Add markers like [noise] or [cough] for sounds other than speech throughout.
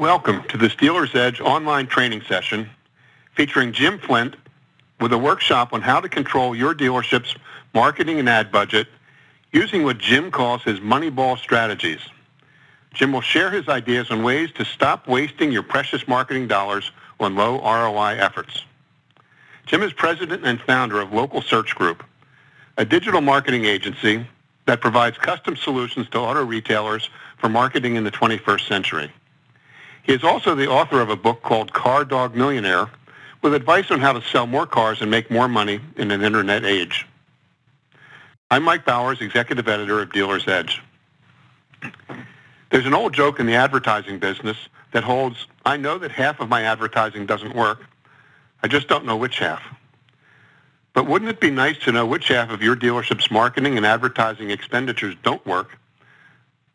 Welcome to the Dealer's Edge online training session featuring Jim Flint with a workshop on how to control your dealership's marketing and ad budget using what Jim calls his Moneyball strategies. Jim will share his ideas on ways to stop wasting your precious marketing dollars on low ROI efforts. Jim is president and founder of Local Search Group, a digital marketing agency that provides custom solutions to auto retailers for marketing in the 21st century. He is also the author of a book called Car Dog Millionaire with advice on how to sell more cars and make more money in an internet age. I'm Mike Bowers, executive editor of Dealer's Edge. There's an old joke in the advertising business that holds, I know that half of my advertising doesn't work. I just don't know which half. But wouldn't it be nice to know which half of your dealership's marketing and advertising expenditures don't work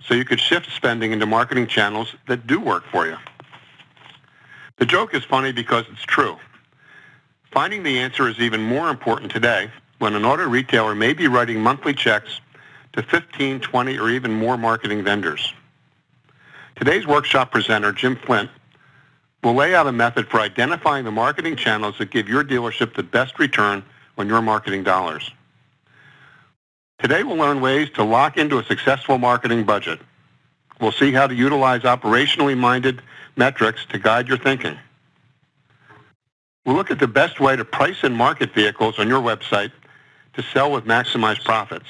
so you could shift spending into marketing channels that do work for you? The joke is funny because it's true. Finding the answer is even more important today when an auto retailer may be writing monthly checks to 15, 20, or even more marketing vendors. Today's workshop presenter, Jim Flint, will lay out a method for identifying the marketing channels that give your dealership the best return on your marketing dollars. Today we'll learn ways to lock into a successful marketing budget. We'll see how to utilize operationally minded metrics to guide your thinking. We'll look at the best way to price and market vehicles on your website to sell with maximized profits.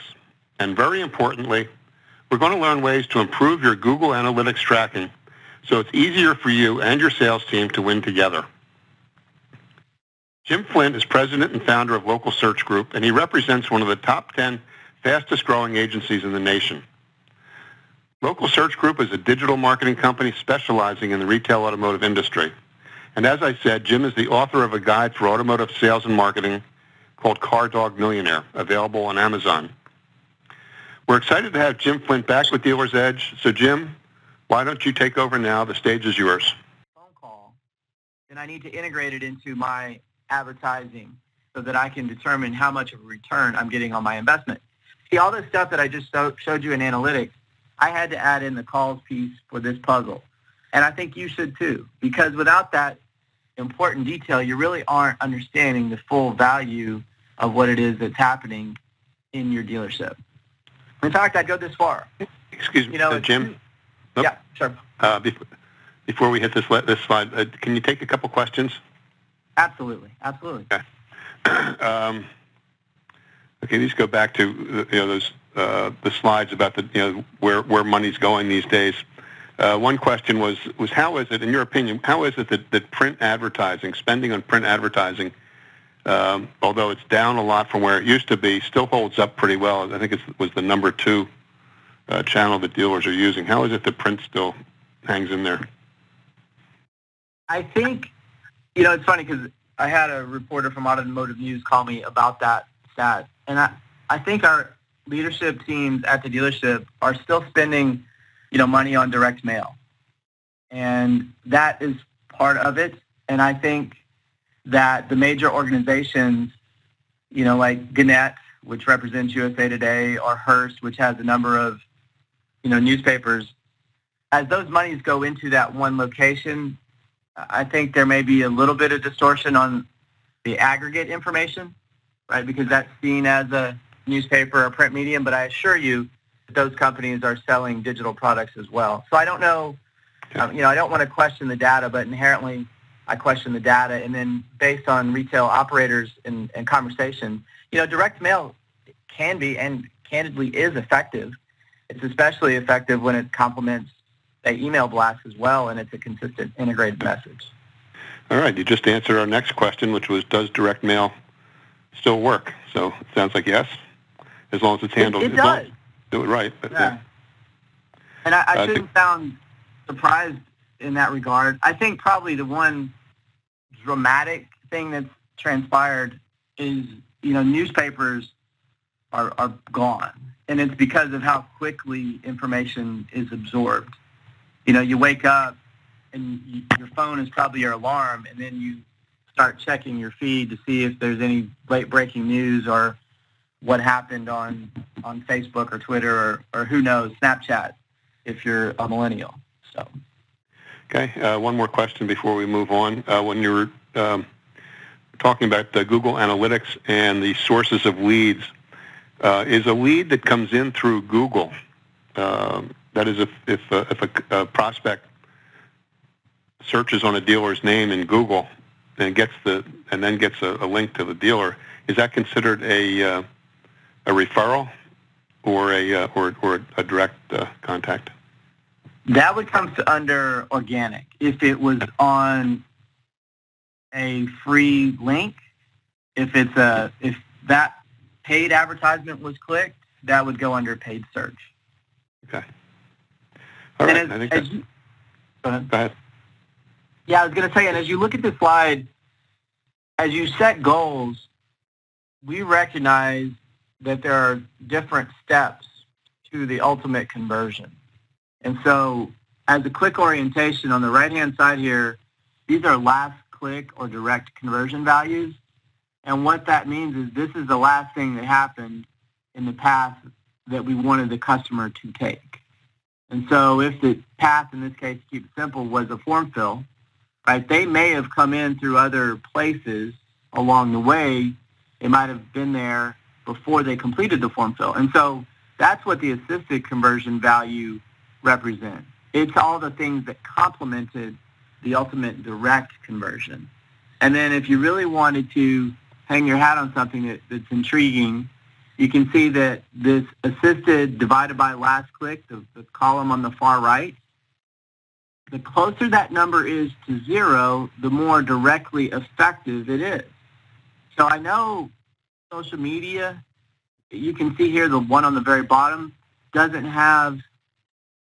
And very importantly, we're going to learn ways to improve your Google Analytics tracking so it's easier for you and your sales team to win together. Jim Flint is president and founder of Local Search Group, and he represents one of the top 10 fastest growing agencies in the nation. Local Search Group is a digital marketing company specializing in the retail automotive industry. And as I said, Jim is the author of a guide for automotive sales and marketing called Car Dog Millionaire, available on Amazon. We're excited to have Jim Flint back with Dealer's Edge. So Jim, why don't you take over now? The stage is yours. Phone call, then I need to integrate it into my advertising so that I can determine how much of a return I'm getting on my investment. See, all this stuff that I just showed you in analytics, I had to add in the calls piece for this puzzle. And I think you should too, because without that important detail, you really aren't understanding the full value of what it is that's happening in your dealership. In fact, I'd go this far. Excuse me, you know, uh, Jim. Nope. Yeah, sure. Uh, before, before we hit this this slide, uh, can you take a couple questions? Absolutely, absolutely. Okay. [clears throat] um, okay, these go back to you know those uh, the slides about the you know where where money's going these days. Uh, one question was was how is it, in your opinion, how is it that, that print advertising, spending on print advertising, um, although it's down a lot from where it used to be, still holds up pretty well. I think it was the number two uh, channel that dealers are using. How is it that print still hangs in there? I think, you know, it's funny because I had a reporter from Automotive News call me about that stat, and I, I think our leadership teams at the dealership are still spending, you know, money on direct mail, and that is part of it. And I think that the major organizations, you know, like Gannett, which represents USA Today, or Hearst, which has a number of you know, newspapers, as those monies go into that one location, I think there may be a little bit of distortion on the aggregate information, right? Because that's seen as a newspaper or print medium, but I assure you that those companies are selling digital products as well. So I don't know, um, you know, I don't want to question the data, but inherently I question the data. And then based on retail operators and, and conversation, you know, direct mail can be and candidly is effective it's especially effective when it complements a email blast as well, and it's a consistent integrated message. All right, you just answered our next question, which was, does direct mail still work? So it sounds like yes, as long as it's handled. It, it does. Do it right. But, yeah. yeah. And I, I uh, shouldn't sound surprised in that regard. I think probably the one dramatic thing that's transpired is, you know, newspapers are, are gone and it's because of how quickly information is absorbed. You know, you wake up and you, your phone is probably your alarm, and then you start checking your feed to see if there's any late breaking news or what happened on on Facebook or Twitter or, or who knows Snapchat if you're a millennial. So. Okay. Uh, one more question before we move on. Uh, when you were um, talking about the Google Analytics and the sources of leads, uh, is a lead that comes in through Google. Um, that is, if if, uh, if a, a, prospect searches on a dealer's name in Google and gets the and then gets a, a link to the dealer, is that considered a uh, a referral or a uh, or or a direct uh, contact? That would come under organic. If it was on a free link, if it's a if that paid advertisement was clicked, that would go under paid search. Okay. All right. As, I think that's, you, go ahead. Go ahead. Yeah, I was going to say, and as you look at the slide, as you set goals, we recognize that there are different steps to the ultimate conversion. And so as a click orientation on the right-hand side here, these are last click or direct conversion values. And what that means is this is the last thing that happened in the path that we wanted the customer to take. And so if the path, in this case, to keep it simple, was a form fill, right, they may have come in through other places along the way. They might have been there before they completed the form fill. And so that's what the assisted conversion value represents. It's all the things that complemented the ultimate direct conversion. And then if you really wanted to hang your hat on something that, that's intriguing, you can see that this assisted divided by last click, the, the column on the far right, the closer that number is to zero, the more directly effective it is. So I know social media, you can see here the one on the very bottom doesn't have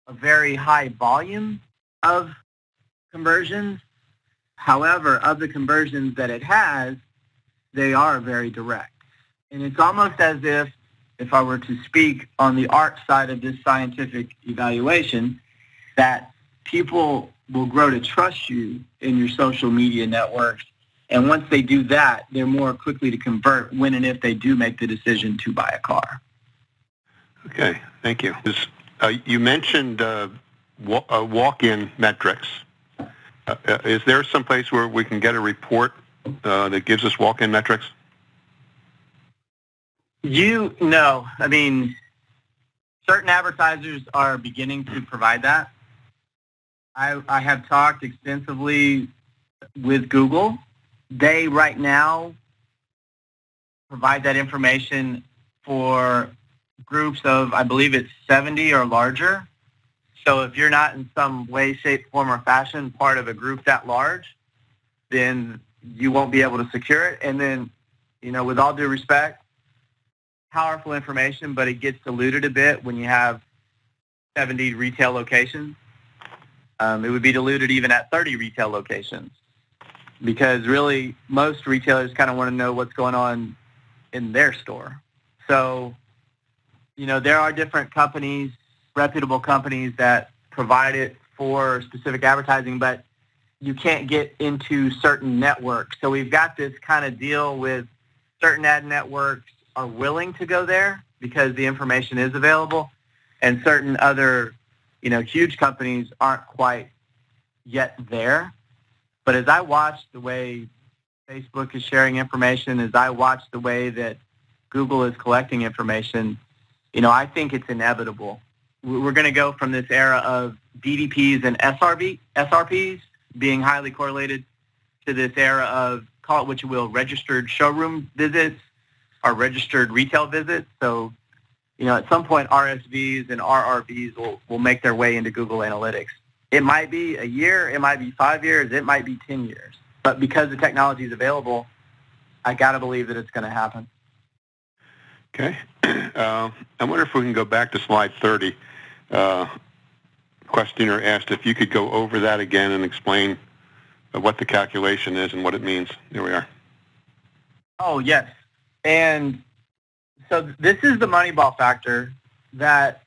a very high volume of conversions. However, of the conversions that it has, they are very direct. And it's almost as if, if I were to speak on the art side of this scientific evaluation, that people will grow to trust you in your social media networks and once they do that, they're more quickly to convert when and if they do make the decision to buy a car. Okay, thank you. Uh, you mentioned uh, uh, walk-in metrics. Uh, uh, is there some place where we can get a report uh, that gives us walk-in metrics? You no, I mean, certain advertisers are beginning to provide that. I, I have talked extensively with Google they right now provide that information for groups of, I believe it's 70 or larger. So if you're not in some way, shape, form, or fashion part of a group that large, then you won't be able to secure it. And then, you know, with all due respect, powerful information, but it gets diluted a bit when you have 70 retail locations. Um, it would be diluted even at 30 retail locations because really most retailers kind of want to know what's going on in their store. So, you know, there are different companies, reputable companies that provide it for specific advertising, but you can't get into certain networks. So we've got this kind of deal with certain ad networks are willing to go there because the information is available and certain other, you know, huge companies aren't quite yet there. But as I watch the way Facebook is sharing information, as I watch the way that Google is collecting information, you know, I think it's inevitable. We're going to go from this era of VDPs and SRV, SRPs being highly correlated to this era of, call it what you will, registered showroom visits or registered retail visits. So, you know, at some point RSVs and RRVs will, will make their way into Google Analytics. It might be a year, it might be five years, it might be 10 years. But because the technology is available, I got to believe that it's going to happen. Okay. [clears throat] Uh, I wonder if we can go back to slide 30. Uh, questioner asked if you could go over that again and explain what the calculation is and what it means. Here we are. Oh, yes. And so this is the Moneyball factor that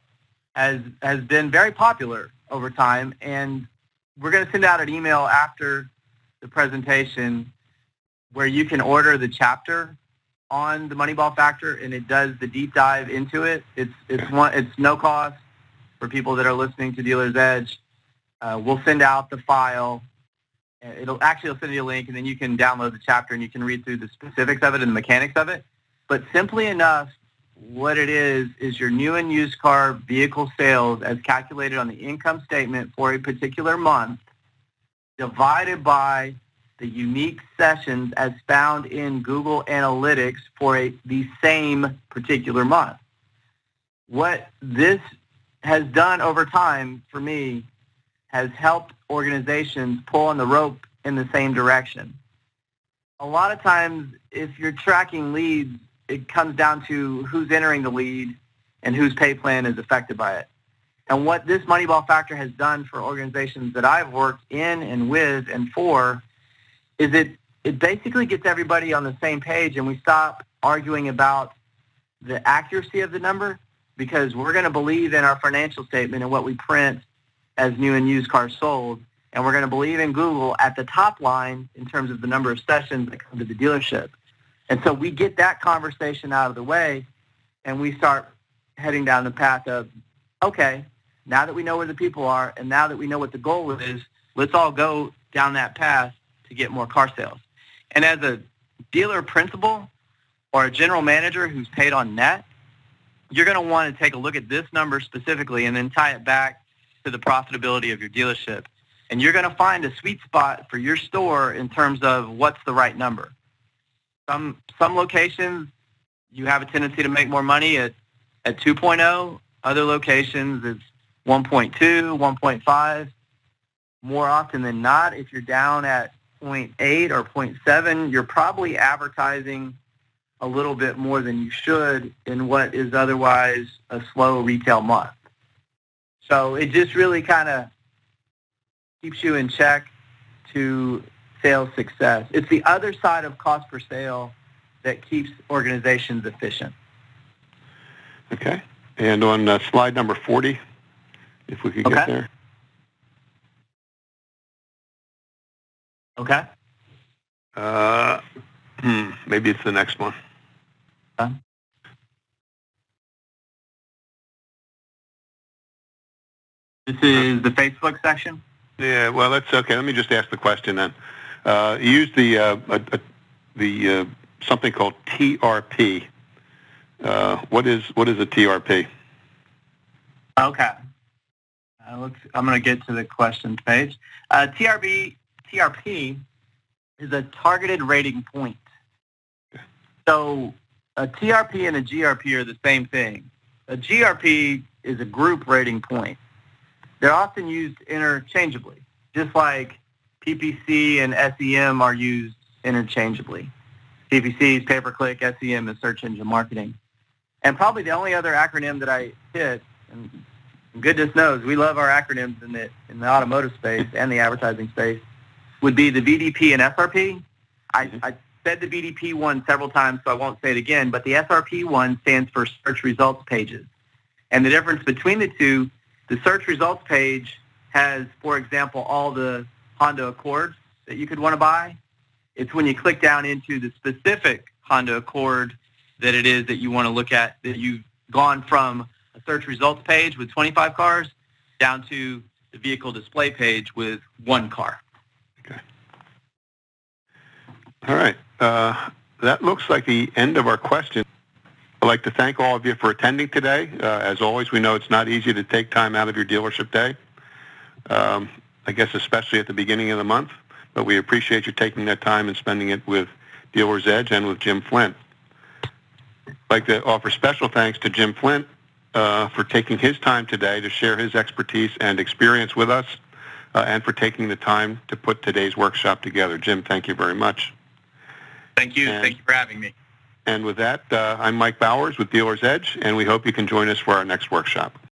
has has been very popular over time. And we're going to send out an email after the presentation where you can order the chapter on the Moneyball Factor, and it does the deep dive into it. It's it's one it's no cost for people that are listening to Dealer's Edge. Uh, we'll send out the file. Uh, It'll actually it'll send you a link, and then you can download the chapter and you can read through the specifics of it and the mechanics of it. But simply enough, what it is is your new and used car vehicle sales as calculated on the income statement for a particular month divided by the unique sessions as found in Google Analytics for a, the same particular month. What this has done over time for me has helped organizations pull on the rope in the same direction. A lot of times, if you're tracking leads, it comes down to who's entering the lead and whose pay plan is affected by it. And what this Moneyball Factor has done for organizations that I've worked in and with and for is it, it basically gets everybody on the same page and we stop arguing about the accuracy of the number because we're going to believe in our financial statement and what we print as new and used cars sold. And we're going to believe in Google at the top line in terms of the number of sessions that come to the dealership. And so we get that conversation out of the way and we start heading down the path of, okay, now that we know where the people are and now that we know what the goal is, let's all go down that path to get more car sales. And as a dealer principal or a general manager who's paid on net, you're going to want to take a look at this number specifically and then tie it back to the profitability of your dealership. And you're going to find a sweet spot for your store in terms of what's the right number. Some some locations you have a tendency to make more money at at 2.0. Other locations it's 1.2, 1.5. More often than not, if you're down at 0.8 or 0.7, you're probably advertising a little bit more than you should in what is otherwise a slow retail month. So it just really kind of keeps you in check to sales success. It's the other side of cost per sale that keeps organizations efficient. Okay. And on uh, slide number 40, if we could Okay. get there. Okay. Uh, hmm, maybe it's the next one. This is the Facebook section. Yeah, well, that's okay. Let me just ask the question then. Uh, you use the uh, uh, the uh, something called TRP. Uh, what is what is a TRP? Okay. Uh, I'm going to get to the questions page. Uh, TRB, TRP is a targeted rating point. So a TRP and a GRP are the same thing. A GRP is a group rating point. They're often used interchangeably, just like PPC and SEM are used interchangeably. PPC is pay-per-click, SEM is search engine marketing. And probably the only other acronym that I hit, and goodness knows we love our acronyms in the in the automotive space and the advertising space, would be the VDP and SRP. I, mm-hmm. I said the VDP one several times, so I won't say it again, but the SRP one stands for search results pages. And the difference between the two, the search results page has, for example, all the Honda Accord that you could want to buy. It's when you click down into the specific Honda Accord that it is that you want to look at, that you've gone from a search results page with 25 cars down to the vehicle display page with one car. Okay. All right. Uh, that looks like the end of our question. I'd like to thank all of you for attending today. Uh, as always, we know it's not easy to take time out of your dealership day. Um, I guess especially at the beginning of the month, but we appreciate you taking that time and spending it with Dealer's Edge and with Jim Flint. I'd like to offer special thanks to Jim Flint uh, for taking his time today to share his expertise and experience with us uh, and for taking the time to put today's workshop together. Jim, thank you very much. Thank you. And- Thank you for having me. And with that, uh, I'm Mike Bowers with Dealer's Edge, and we hope you can join us for our next workshop.